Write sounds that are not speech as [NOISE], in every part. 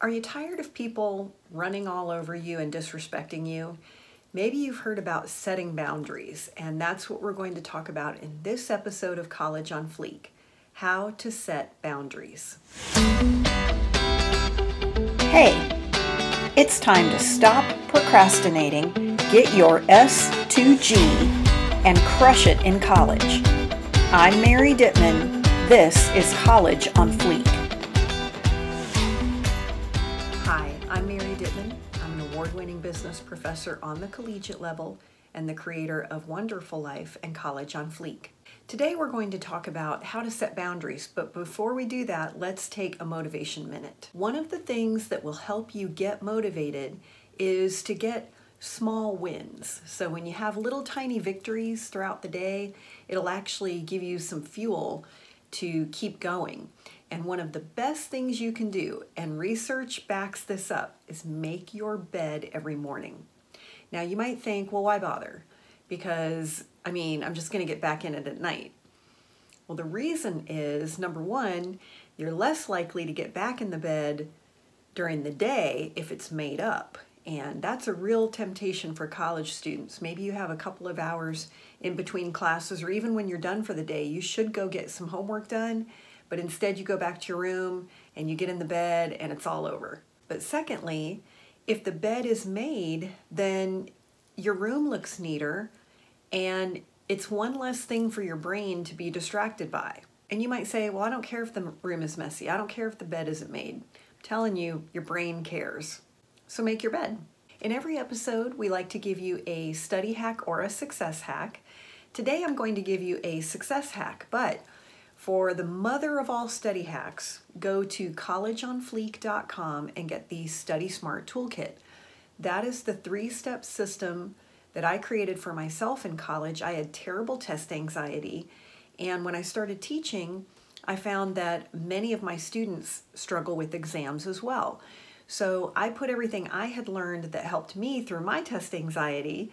Are you tired of people running all over you and disrespecting you? Maybe you've heard about setting boundaries, and that's what we're going to talk about in this episode of College on Fleek how to set boundaries. Hey, it's time to stop procrastinating, get your S2G, and crush it in college. I'm Mary Dittman. This is College on Fleek. Business professor on the collegiate level and the creator of Wonderful Life and College on Fleek. Today we're going to talk about how to set boundaries, but before we do that, let's take a motivation minute. One of the things that will help you get motivated is to get small wins. So when you have little tiny victories throughout the day, it'll actually give you some fuel to keep going. And one of the best things you can do, and research backs this up, is make your bed every morning. Now, you might think, well, why bother? Because, I mean, I'm just going to get back in it at night. Well, the reason is number one, you're less likely to get back in the bed during the day if it's made up. And that's a real temptation for college students. Maybe you have a couple of hours in between classes, or even when you're done for the day, you should go get some homework done but instead you go back to your room and you get in the bed and it's all over. But secondly, if the bed is made, then your room looks neater and it's one less thing for your brain to be distracted by. And you might say, Well, I don't care if the room is messy. I don't care if the bed isn't made. I'm telling you, your brain cares. So make your bed. In every episode, we like to give you a study hack or a success hack. Today, I'm going to give you a success hack, but for the mother of all study hacks, go to collegeonfleek.com and get the Study Smart Toolkit. That is the three step system that I created for myself in college. I had terrible test anxiety, and when I started teaching, I found that many of my students struggle with exams as well. So I put everything I had learned that helped me through my test anxiety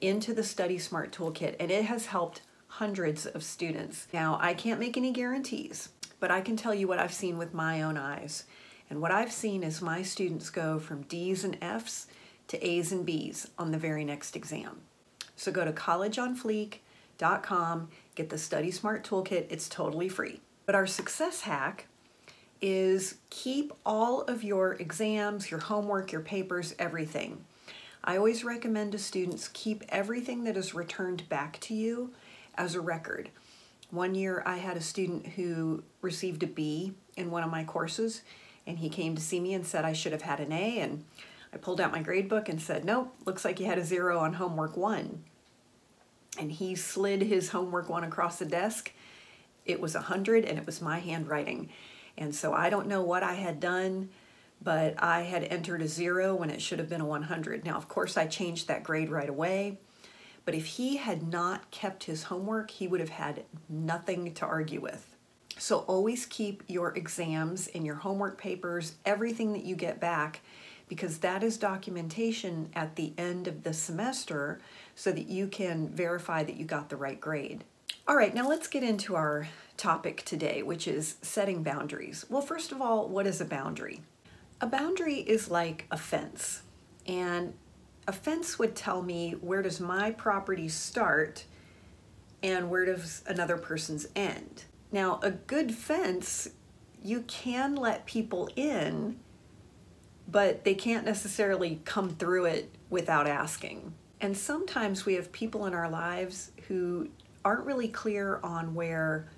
into the Study Smart Toolkit, and it has helped hundreds of students. Now, I can't make any guarantees, but I can tell you what I've seen with my own eyes. And what I've seen is my students go from D's and F's to A's and B's on the very next exam. So go to collegeonfleek.com, get the Study Smart Toolkit, it's totally free. But our success hack is keep all of your exams, your homework, your papers, everything. I always recommend to students keep everything that is returned back to you as a record. One year I had a student who received a B in one of my courses, and he came to see me and said I should have had an A. And I pulled out my grade book and said, Nope, looks like you had a zero on homework one. And he slid his homework one across the desk. It was a 100 and it was my handwriting. And so I don't know what I had done, but I had entered a zero when it should have been a 100. Now, of course, I changed that grade right away. But if he had not kept his homework, he would have had nothing to argue with. So always keep your exams and your homework papers, everything that you get back, because that is documentation at the end of the semester so that you can verify that you got the right grade. All right, now let's get into our topic today, which is setting boundaries. Well, first of all, what is a boundary? A boundary is like a fence, and a fence would tell me where does my property start and where does another person's end. Now, a good fence, you can let people in, but they can't necessarily come through it without asking. And sometimes we have people in our lives who aren't really clear on where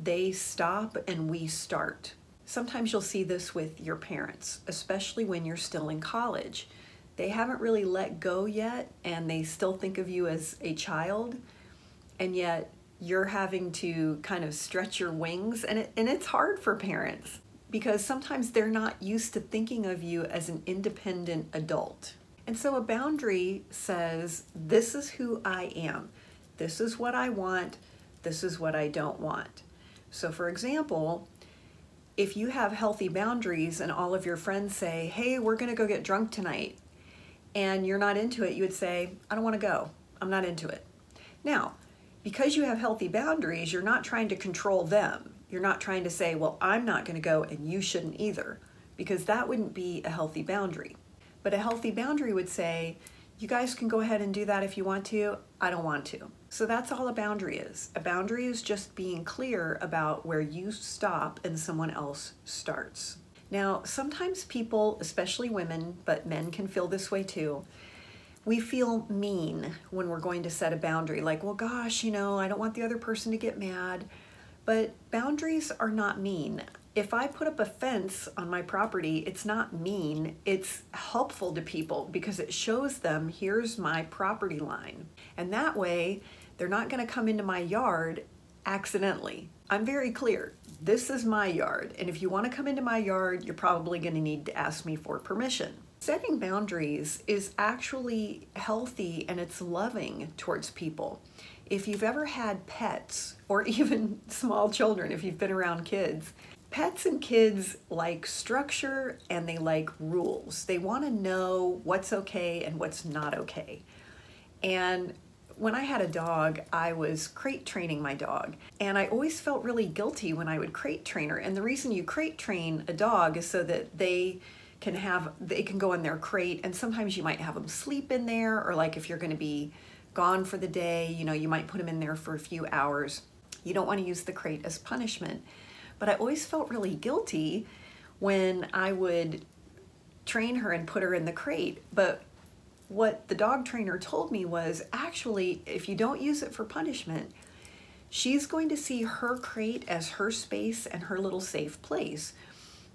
they stop and we start. Sometimes you'll see this with your parents, especially when you're still in college they haven't really let go yet and they still think of you as a child and yet you're having to kind of stretch your wings and it, and it's hard for parents because sometimes they're not used to thinking of you as an independent adult. And so a boundary says this is who I am. This is what I want. This is what I don't want. So for example, if you have healthy boundaries and all of your friends say, "Hey, we're going to go get drunk tonight." And you're not into it, you would say, I don't want to go. I'm not into it. Now, because you have healthy boundaries, you're not trying to control them. You're not trying to say, well, I'm not going to go and you shouldn't either. because that wouldn't be a healthy boundary. But a healthy boundary would say, you guys can go ahead and do that if you want to. I don't want to. So that's all a boundary is. A boundary is just being clear about where you stop and someone else starts. Now, sometimes people, especially women, but men can feel this way too, we feel mean when we're going to set a boundary. Like, well, gosh, you know, I don't want the other person to get mad. But boundaries are not mean. If I put up a fence on my property, it's not mean. It's helpful to people because it shows them here's my property line. And that way, they're not going to come into my yard accidentally. I'm very clear. This is my yard. And if you want to come into my yard, you're probably going to need to ask me for permission. Setting boundaries is actually healthy and it's loving towards people. If you've ever had pets or [LAUGHS] even small children, if you've been around kids, pets and kids like structure and they like rules. They want to know what's okay and what's not okay. And when I had a dog, I was crate training my dog, and I always felt really guilty when I would crate train her. And the reason you crate train a dog is so that they can have they can go in their crate and sometimes you might have them sleep in there or like if you're going to be gone for the day, you know, you might put them in there for a few hours. You don't want to use the crate as punishment. But I always felt really guilty when I would train her and put her in the crate. But what the dog trainer told me was actually, if you don't use it for punishment, she's going to see her crate as her space and her little safe place.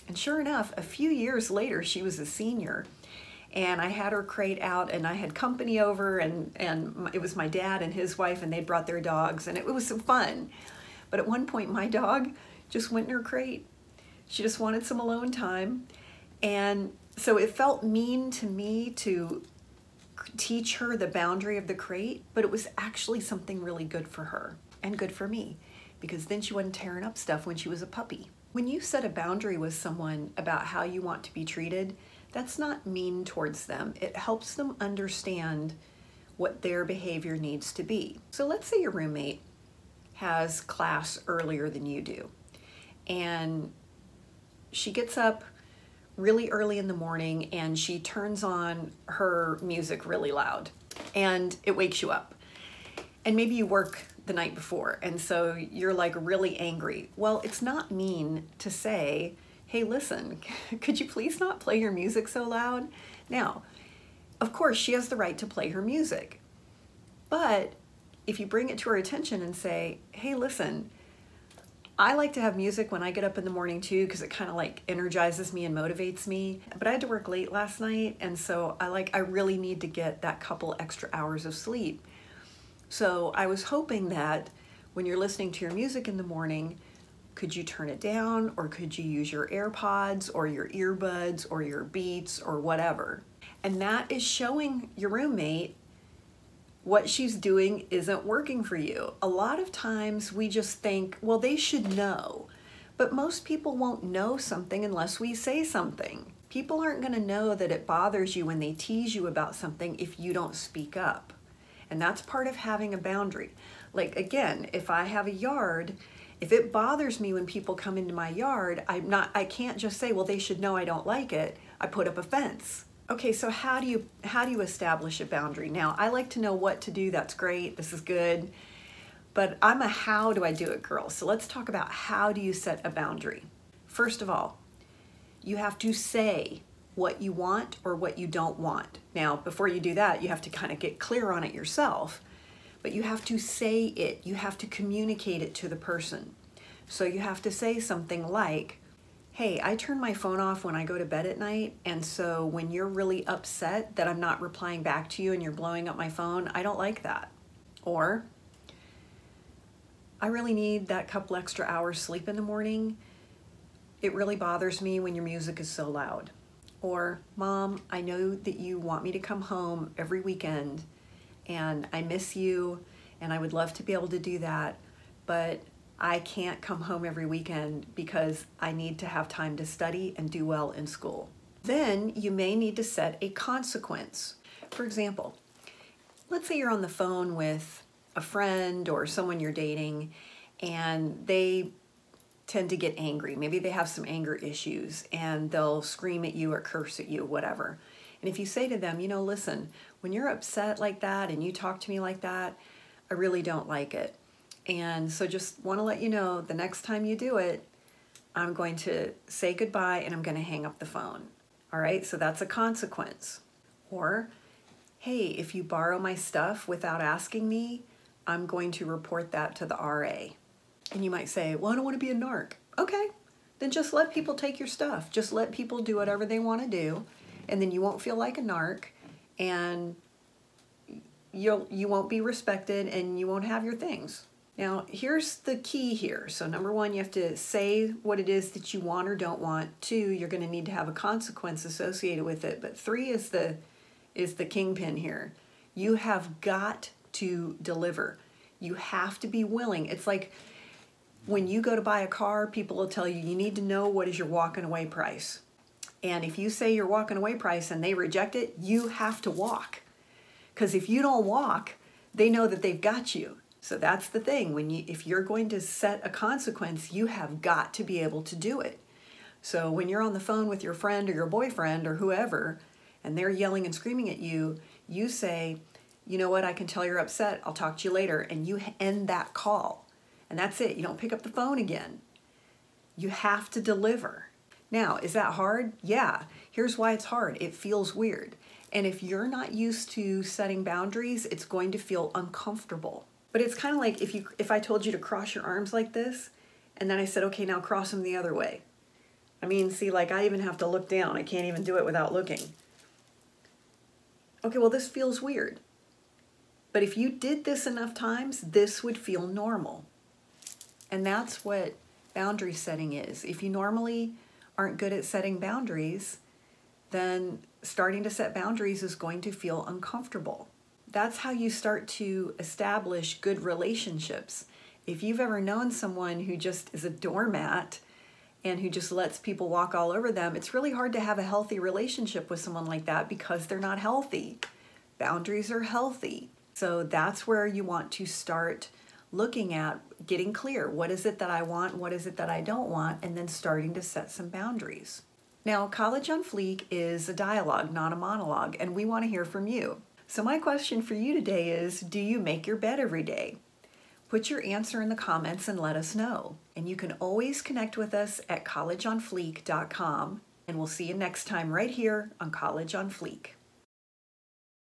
And sure enough, a few years later, she was a senior. And I had her crate out, and I had company over, and, and it was my dad and his wife, and they brought their dogs, and it, was so fun. But at one point, my dog just went in her crate. She just wanted some alone time. And so it felt mean to me to teach her the boundary of the crate, but it was actually something really good for her and good for me because then she wasn't tearing up stuff when she was a puppy. When you set a boundary with someone about how you want to be treated, that's not mean towards them. It helps them understand what their behavior needs to be. So let's say your roommate has class earlier than you do, and she gets up really early in the morning and she turns on her music really loud and it wakes you up. And maybe you work the night before and so you're like really angry. Well, it's not mean to say, hey, listen, [LAUGHS] could you please not play your music so loud? Now, of course, she has the right to play her music. But if you bring it to her attention and say, hey, listen, I like to have music when I get up in the morning too because it kind of like energizes me and motivates me. But I had to work late last night and so I like I really need to get that couple extra hours of sleep. So I was hoping that when you're listening to your music in the morning, could you turn it down or could you use your AirPods or your earbuds or your Beats or whatever? And that is showing your roommate what she's doing isn't working for you. A lot of times we just think, well, they should know. But most people won't know something unless we say something. People aren't going to know that it bothers you when they tease you about something if you don't speak up. And that's part of having a boundary. Like, again, if I have a yard, if it bothers me when people come into my yard, I'm not, I can't just say, well, they should know I don't like it. I put up a fence Okay, so how do you how do you establish a boundary? Now, I like to know what to do. That's great. This is good. But I'm a how do I do it girl. So let's talk about how do you set a boundary. First of all, you have to say what you want or what you don't want. Now, before you do that, you have to kind of get clear on it yourself. But you have to say it. You have to communicate it to the person. So you have to say something like, hey, I turn my phone off when I go to bed at night, and so when you're really upset that I'm not replying back to you and you're blowing up my phone, I don't like that. Or, I really need that couple extra hours sleep in the morning. It really bothers me when your music is so loud. Or, Mom, I know that you want me to come home every weekend and I miss you and I would love to be able to do that, but I can't come home every weekend because I need to have time to study and do well in school. Then you may need to set a consequence. For example, let's say you're on the phone with a friend or someone you're dating and they tend to get angry. Maybe they have some anger issues and they'll scream at you or curse at you, whatever. And if you say to them, you know, listen, when you're upset like that and you talk to me like that, I really don't like it. And so just want to let you know the next time you do it, I'm going to say goodbye and I'm going to hang up the phone. All right, so that's a consequence. Or, hey, if you borrow my stuff without asking me, I'm going to report that to the RA. And you might say, well, I don't want to be a narc. Okay, then just let people take your stuff. Just let people do whatever they want to do, and then you won't feel like a narc, and you'll you won't be respected, and you won't have your things. Now, here's the key here. So, number one, you have to say what it is that you want or don't want. Two, you're going to need to have a consequence associated with it. But three is the is the kingpin here. You have got to deliver. You have to be willing. It's like when you go to buy a car, people will tell you you need to know what is your walking away price. And if you say your walking away price and they reject it, you have to walk. Because if you don't walk, they know that they've got you. So that's the thing. When you if you're going to set a consequence, you have got to be able to do it. So when you're on the phone with your friend or your boyfriend or whoever and they're yelling and screaming at you, you say, "You know what? I can tell you're upset. I'll talk to you later." And you end that call. And that's it. You don't pick up the phone again. You have to deliver. Now, is that hard? Yeah. Here's why it's hard it feels weird. And if you're not used to setting boundaries, it's going to feel uncomfortable. But it's kind of like if you if I told you to cross your arms like this and then I said, "Okay, now cross them the other way." I mean, see like I even have to look down. I can't even do it without looking. Okay, well this feels weird. But if you did this enough times, this would feel normal. And that's what boundary setting is. If you normally aren't good at setting boundaries, then starting to set boundaries is going to feel uncomfortable. That's how you start to establish good relationships. If you've ever known someone who just is a doormat and who just lets people walk all over them, it's really hard to have a healthy relationship with someone like that because they're not healthy. Boundaries are healthy. So that's where you want to start looking at getting clear what is it that I want, what is it that I don't want, and then starting to set some boundaries. Now, College on Fleek is a dialogue, not a monologue, and we want to hear from you. So, my question for you today is Do you make your bed every day? Put your answer in the comments and let us know. And you can always connect with us at collegeonfleek.com, and we'll see you next time right here on College on Fleek.